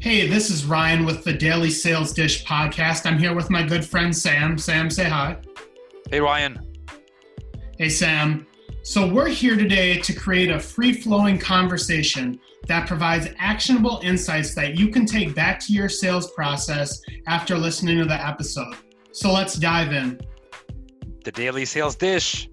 Hey, this is Ryan with the Daily Sales Dish podcast. I'm here with my good friend Sam. Sam, say hi. Hey, Ryan. Hey, Sam. So, we're here today to create a free flowing conversation that provides actionable insights that you can take back to your sales process after listening to the episode. So, let's dive in. The Daily Sales Dish.